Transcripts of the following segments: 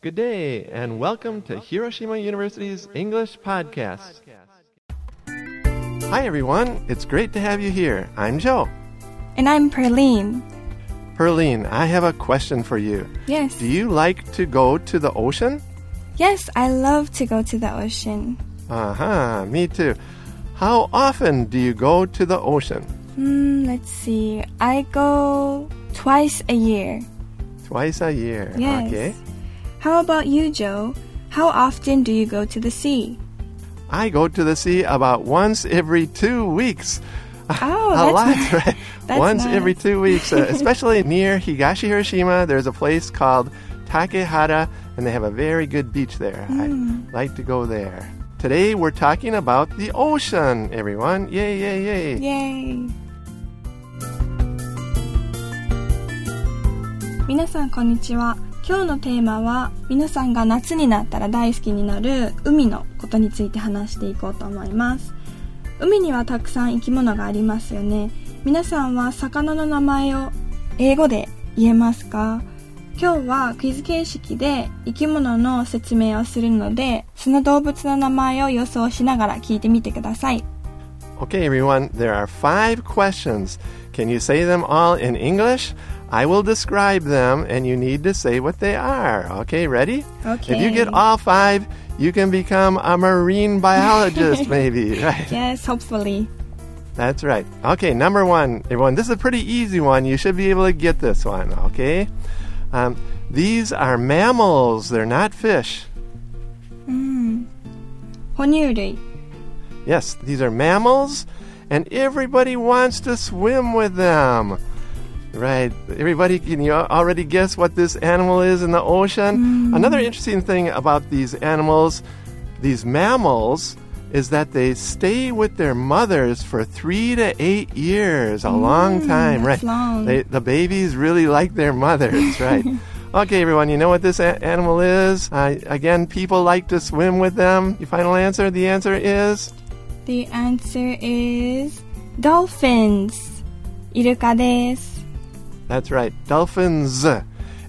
Good day, and welcome to Hiroshima University's English Podcast. Hi, everyone. It's great to have you here. I'm Joe. And I'm Perline. Perline, I have a question for you. Yes. Do you like to go to the ocean? Yes, I love to go to the ocean. Uh huh, me too. How often do you go to the ocean? Hmm, let's see. I go twice a year. Twice a year. Yes. Okay. How about you, Joe? How often do you go to the sea? I go to the sea about once every two weeks. Oh, a that's lot, nice. right? That's Once nice. every two weeks, uh, especially near Higashi Hiroshima. There's a place called Takehara, and they have a very good beach there. Hmm. I like to go there. Today we're talking about the ocean, everyone. Yay, yay, yay. Yay! 皆さんこんにちは。 今日のテーマは皆さんが夏になったら大好きになる海のことについて話していこうと思います。海にはたくさん生き物がありますよね。皆さんは魚の名前を英語で言えますか？今日はクイズ形式で生き物の説明をするので、その動物の名前を予想しながら聞いてみてください。Okay, everyone, there are five questions. Can you say them all in English? I will describe them, and you need to say what they are. Okay, ready? Okay. If you get all five, you can become a marine biologist, maybe, right? Yes, hopefully. That's right. Okay, number one, everyone. This is a pretty easy one. You should be able to get this one, okay? Um, these are mammals, they're not fish. Mm. Yes, these are mammals, and everybody wants to swim with them. Right. Everybody, can you already guess what this animal is in the ocean? Another interesting thing about these animals, these mammals, is that they stay with their mothers for three to eight years, a long time, that's right? long. They, the babies really like their mothers, right? okay, everyone, you know what this a- animal is? Uh, again, people like to swim with them. Your final answer? The answer is The answer is dolphins イルカです That's right, dolphins.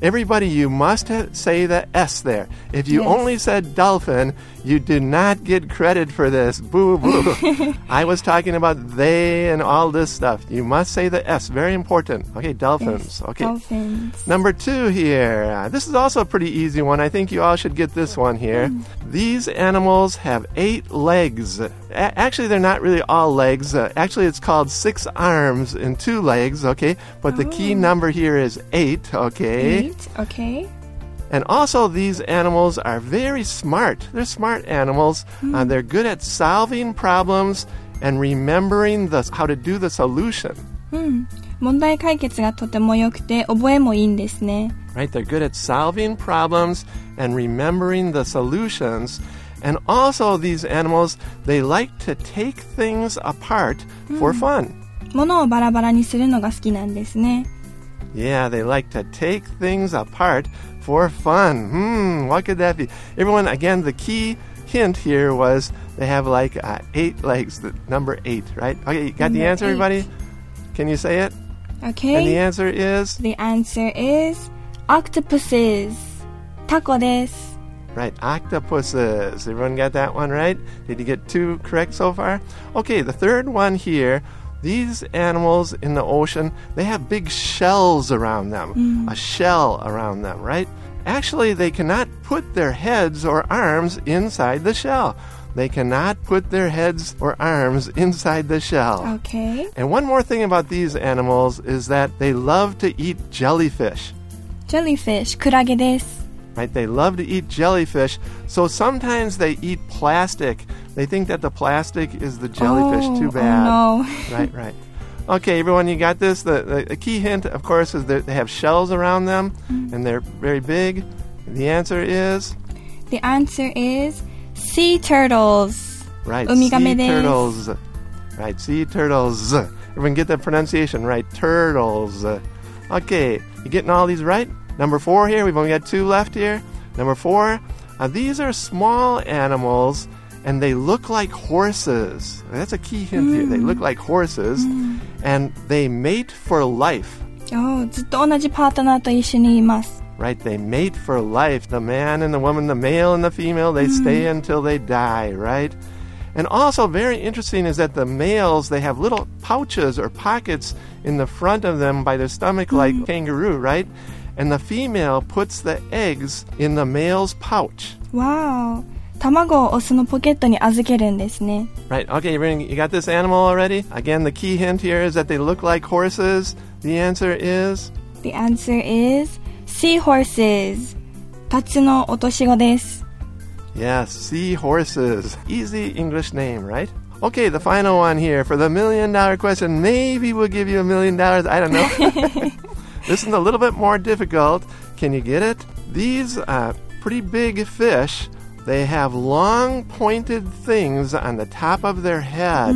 Everybody, you must say the S there. If you Yes. only said dolphin, you do not get credit for this. Boo boo. I was talking about they and all this stuff. You must say the S. Very important. Okay, dolphins. Yes, Okay. dolphins Number two here. This is also a pretty easy one. I think you all should get this one here. These animals have eight legs. A- actually, they're not really all legs. Uh, actually, it's called six arms and two legs, okay? But the key number here is eight, okay? okay And also, these animals are very smart. They're smart animals. Uh, they're good at solving problems and remembering the, how to do the solution. 問題解決がとても良くて覚えもいいんですね right? They're good at solving problems and remembering the solutions. And also, these animals, they like to take things apart for fun. 物をバラバラにするのが好きなんですね yeah, they like to take things apart for fun. Hmm, what could that be? Everyone, again, the key hint here was they have like uh, eight legs, the number eight, right? Okay, you got number the answer, eight. everybody? Can you say it? Okay. And the answer is? The answer is octopuses. Taco desu. Right, octopuses. Everyone got that one right? Did you get two correct so far? Okay, the third one here These animals in the ocean, they have big shells around them. A shell around them, right? Actually, they cannot put their heads or arms inside the shell. They cannot put their heads or arms inside the shell. Okay And one more thing about these animals is that they love to eat jellyfish. jellyfish クラゲです Right? They love to eat jellyfish, so sometimes they eat plastic. They think that the plastic is the jellyfish. Oh, Too bad. Oh no. right, right. Okay, everyone, you got this. The, the, the key hint, of course, is that they have shells around them mm. and they're very big. The answer is. The answer is sea turtles. Right, Umigame sea turtles. Right, sea turtles. Everyone get that pronunciation right. Turtles. Okay, you getting all these right? Number four here, we've only got two left here. Number four, uh, these are small animals and they look like horses. That's a key hint here. They look mm. like horses mm. and they mate for life. Oh, ずっと同じパートナーと一緒にいます。right? They mate for life. The man and the woman, the male and the female, they mm. stay until they die, right? And also, very interesting is that the males, they have little pouches or pockets in the front of them by their stomach, mm. like kangaroo, right? And the female puts the eggs in the male's pouch. わーお。卵をオスのポケットに預けるんですね。 Right, okay, you you got this animal already? Again, the key hint here is that they look like horses. The answer is The answer is seahorses. タツの落とし子です。 Yes, seahorses. Easy English name, right? Okay, the final one here for the million dollar question. Maybe we'll give you a million dollars. I don't know. this is a little bit more difficult. Can you get it? These uh, pretty big fish, they have long pointed things on the top of their head.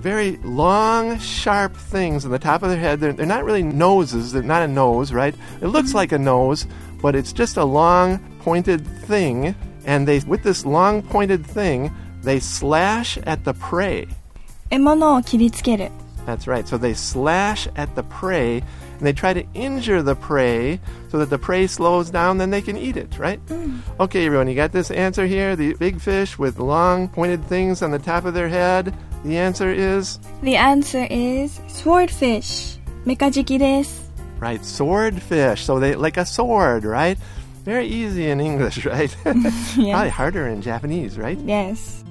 Very long, sharp things on the top of their head. They're, they're not really noses. They're not a nose, right? It looks like a nose, but it's just a long, pointed thing. And they, with this long, pointed thing, they slash at the prey. 獲物を切りつける。 That's right. So they slash at the prey and they try to injure the prey so that the prey slows down, then they can eat it, right? Okay, everyone, you got this answer here? The big fish with long pointed things on the top of their head. The answer is The answer is swordfish. メカジキです。 right, swordfish. So they like a sword, right? Very easy in English, right? Probably harder in Japanese, right? Yes.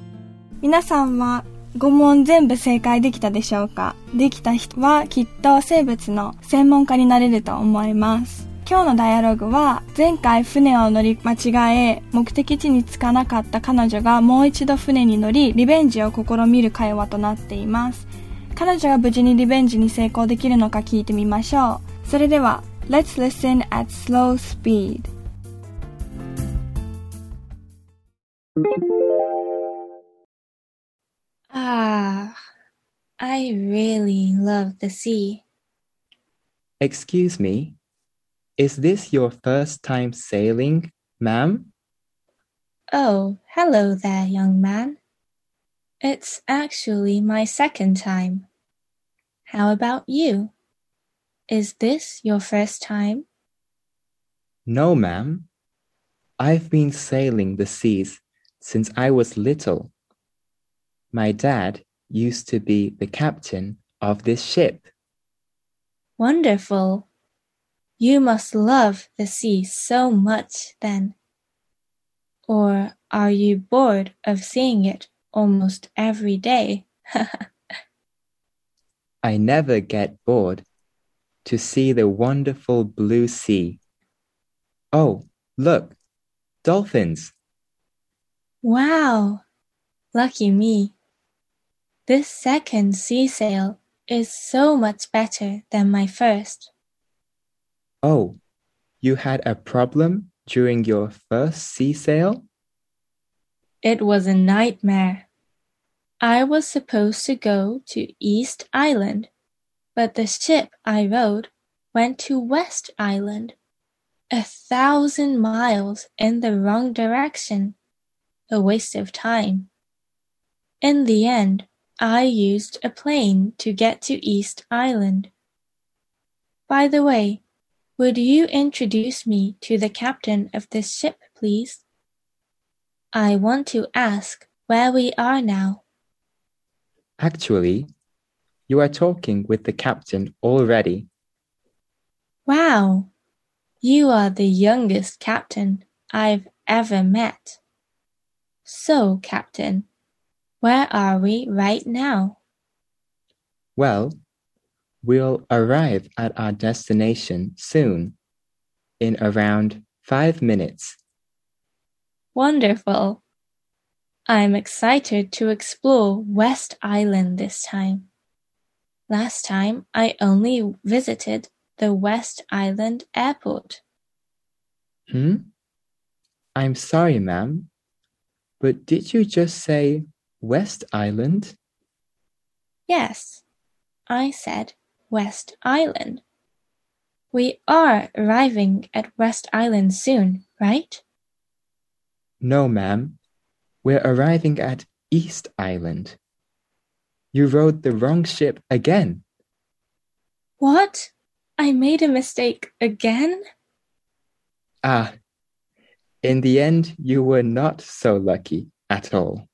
皆さんは 5問全部正解できたでしょうか？できた人はきっと生物の専門家になれると思います。今日のダイアログは前回船を乗り間違え目的地に着かなかった彼女がもう一度船に乗りリベンジを試みる会話となっています。彼女が無事にリベンジに成功できるのか聞いてみましょう。それでは Let's listen at slow speed. Ah, I really love the sea. Excuse me, is this your first time sailing, ma'am? Oh, hello there, young man. It's actually my second time. How about you? Is this your first time? No, ma'am. I've been sailing the seas since I was little. My dad used to be the captain of this ship. Wonderful. You must love the sea so much then. Or are you bored of seeing it almost every day? I never get bored to see the wonderful blue sea. Oh, look, dolphins. Wow! Lucky me. This second sea sail is so much better than my first. Oh, you had a problem during your first sea sail? It was a nightmare. I was supposed to go to East Island, but the ship I rode went to West Island. A thousand miles in the wrong direction. A waste of time. In the end, I used a plane to get to East Island. By the way, would you introduce me to the captain of this ship, please? I want to ask where we are now. Actually, you are talking with the captain already. Wow, you are the youngest captain I've ever met. So, Captain, where are we right now? Well, we'll arrive at our destination soon, in around five minutes. Wonderful. I'm excited to explore West Island this time. Last time I only visited the West Island airport. Hmm? I'm sorry, ma'am, but did you just say West Island? Yes, I said West Island. We are arriving at West Island soon, right? No, ma'am. We're arriving at East Island. You rode the wrong ship again. What? I made a mistake again? Ah, in the end, you were not so lucky at all.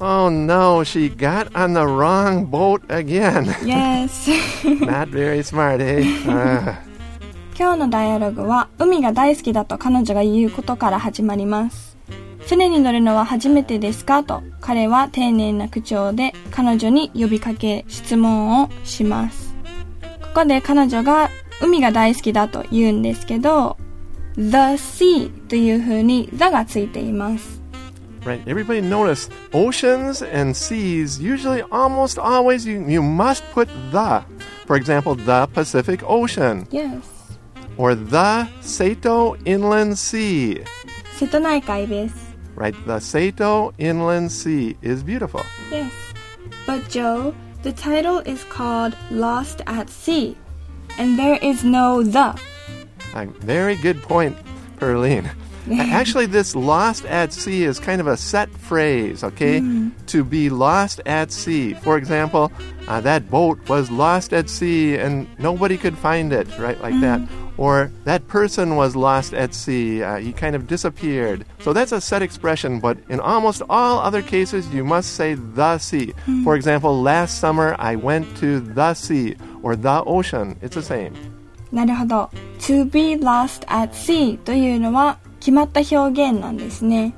Oh no, she got on the wrong boat again. Yes! Not very smart, eh? Ah. 今日のダイアログは海が大好きだと彼女が言うことから始まります。船に乗るのは初めてですかと彼は丁寧な口調で彼女に呼びかけ質問をします。ここで彼女が海が大好きだと言うんですけど The sea という風に the がついています。right? Everybody notice oceans and seas usually almost always you, you must put the. For example, the Pacific Ocean. Yes. Or the Seto Inland Sea. 瀬戸内海です。Right, the Seto Inland Sea is beautiful. Yes. But Joe, the title is called Lost at Sea, and there is no the. A very good point, Perline. Actually, this lost at sea is kind of a set phrase, okay? To be lost at sea. For example, uh, that boat was lost at sea and nobody could find it, right? Like that. Or that person was lost at sea. Uh, he kind of disappeared. So that's a set expression, but in almost all other cases, you must say the sea. For example, last summer I went to the sea or the ocean. It's the same. なるほど。to be lost at sea というのは 決まった表現なんですね。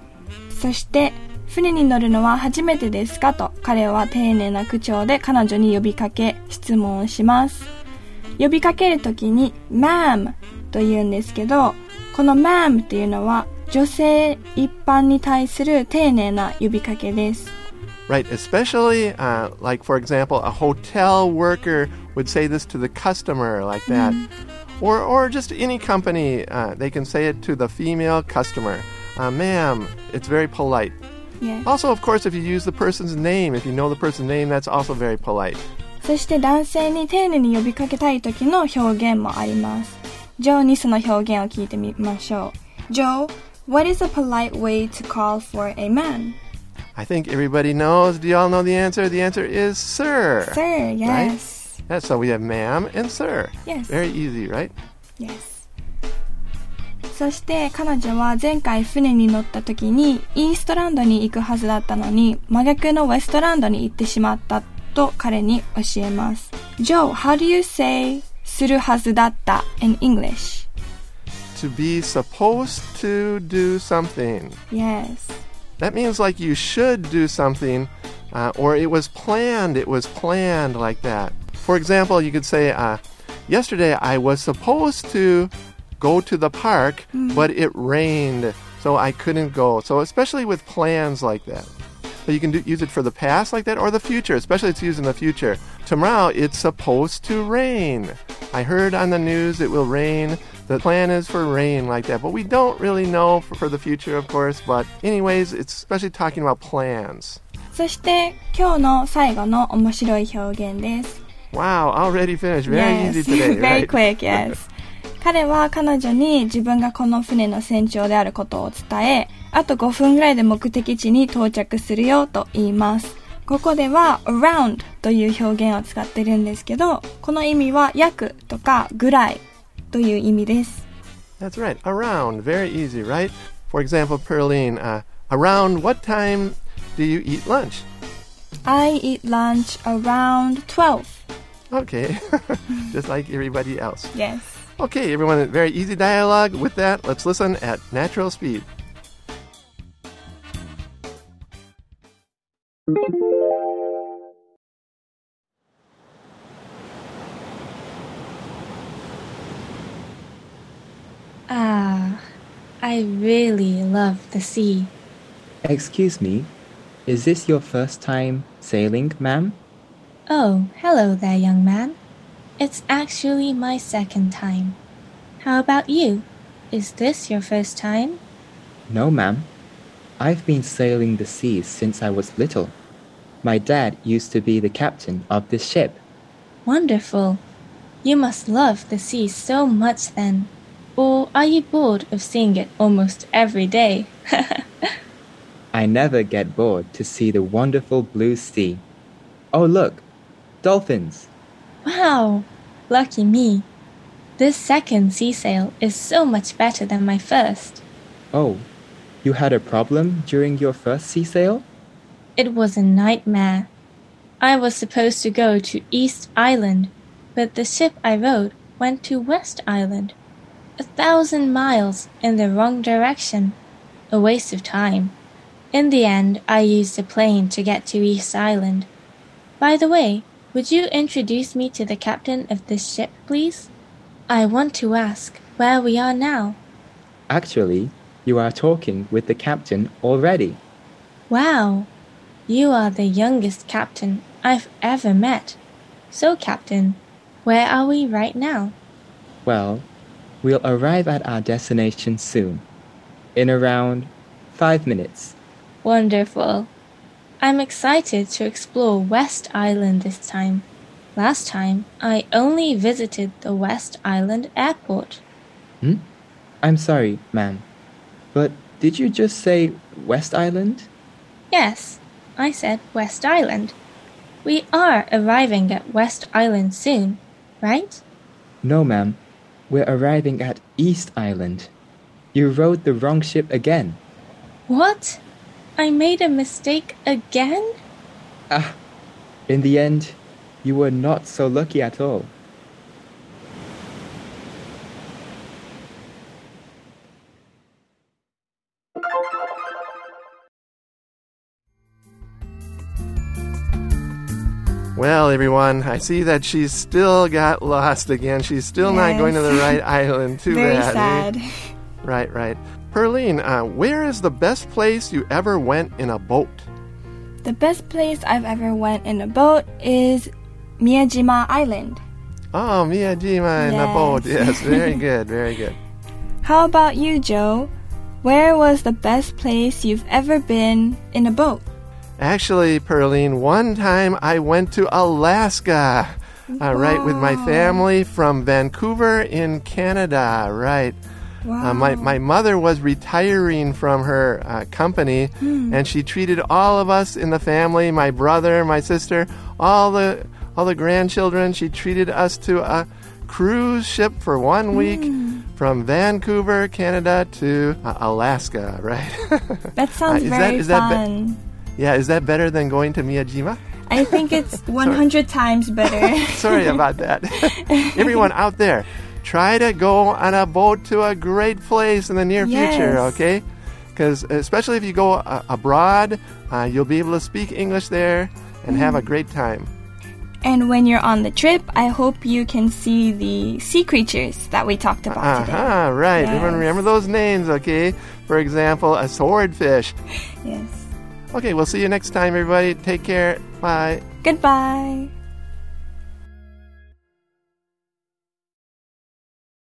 そして、船に乗るのは初めてですかと彼は丁寧な口調で彼女に呼びかけ質問をします。呼びかけるときに ma'am と言うんですけど、この ma'am っていうのは女性一般に対する丁寧な呼びかけです。Right, especially uh, like, for example, a hotel worker would say this to the customer, like that. Or, or just any company, uh, they can say it to the female customer. Uh, Ma'am, it's very polite. Yes. Also, of course, if you use the person's name, if you know the person's name, that's also very polite. そして男性に丁寧に呼びかけたい時の表現もあります。ジョーにその表現を聞いてみましょう。ジョー、what is a polite way to call for a man? I think everybody knows. Do you all know the answer? The answer is sir. Sir, yes. Yeah, so we have ma'am and sir. Yes. Very easy, right? Yes. そして彼女は前回船に乗った時にイーストランドに行くはずだったのに真逆のウェストランドに行ってしまったと彼に教えます。Joe, how do you say するはずだった in English? To be supposed to do something. Yes. That means like you should do something, uh, or it was planned. It was planned like that. For example, you could say, uh, Yesterday I was supposed to go to the park, but it rained, so I couldn't go. So, especially with plans like that. So, you can do, use it for the past like that or the future, especially it's used in the future. Tomorrow it's supposed to rain. I heard on the news it will rain. The plan is for rain like that, but we don't really know for, for the future, of course. But, anyways, it's especially talking about plans. そして今日の最後の面白い表現です。 Wow, already finished. Very easy today. Very quick, yes. 彼は彼女に自分がこの船の船長であることを伝え、あと5分ぐらいで目的地に到着するよと言います。ここでは around という表現を使ってるんですけど、この意味は約とかぐらいという意味です。That's right. Around. Very easy, right? For example, Perline, uh, around what time do you eat lunch? I eat lunch around 12. Okay. Just like everybody else. Yes. Okay, everyone, very easy dialogue. With that, let's listen at natural speed. Ah, I really love the sea. Excuse me, is this your first time sailing, ma'am? Oh, hello there, young man. It's actually my second time. How about you? Is this your first time? No, ma'am. I've been sailing the seas since I was little. My dad used to be the captain of this ship. Wonderful. You must love the sea so much then. Or are you bored of seeing it almost every day? I never get bored to see the wonderful blue sea. Oh, look, dolphins! wow! Lucky me. This second sea sail is so much better than my first. Oh, you had a problem during your first sea sail? It was a nightmare. I was supposed to go to East Island, but the ship I rode went to West Island. A thousand miles in the wrong direction. A waste of time. In the end, I used a plane to get to East Island. By the way, would you introduce me to the captain of this ship, please? I want to ask where we are now. Actually, you are talking with the captain already. Wow, you are the youngest captain I've ever met. So, Captain, where are we right now? Well, we'll arrive at our destination soon. In around five minutes. Wonderful. I'm excited to explore West Island this time. Last time, I only visited the West Island airport. Hmm? I'm sorry, ma'am. But did you just say West Island? Yes, I said West Island. We are arriving at West Island soon, right? No, ma'am. We're arriving at East Island. You rode the wrong ship again. What? I made a mistake again? Ah, in the end, you were not so lucky at all. Well, everyone, I see that she's still got lost again. She's still not going to the right island. Too Very bad. eh? sad. Right, right. Perline, uh, where is the best place you ever went in a boat? The best place I've ever went in a boat is Miyajima Island. Oh, Miyajima in a boat. Yes. Very good, very good. How about you, Joe? Where was the best place you've ever been in a boat? Actually, Perline, one time I went to Alaska, uh, right, with my family from Vancouver in Canada, right. Wow. Uh, my, my mother was retiring from her uh, company, and she treated all of us in the family, my brother, my sister, all the all the grandchildren. She treated us to a cruise ship for one week from Vancouver, Canada, to uh, Alaska. Right? that sounds is that- very is that be- fun. yeah, is that better than going to Miyajima? I think it's 100 times better. Sorry about that. Everyone out there, try to go on a boat to a great place in the near future, okay? Because especially if you go uh, abroad, uh, you'll be able to speak English there and have a great time. and when you're on the trip, I hope you can see the sea creatures that we talked about Uh today. right. Everyone remember those names, okay? For example, a swordfish. Yes. Okay, we'll see you next time, everybody. Take care. Bye. Goodbye.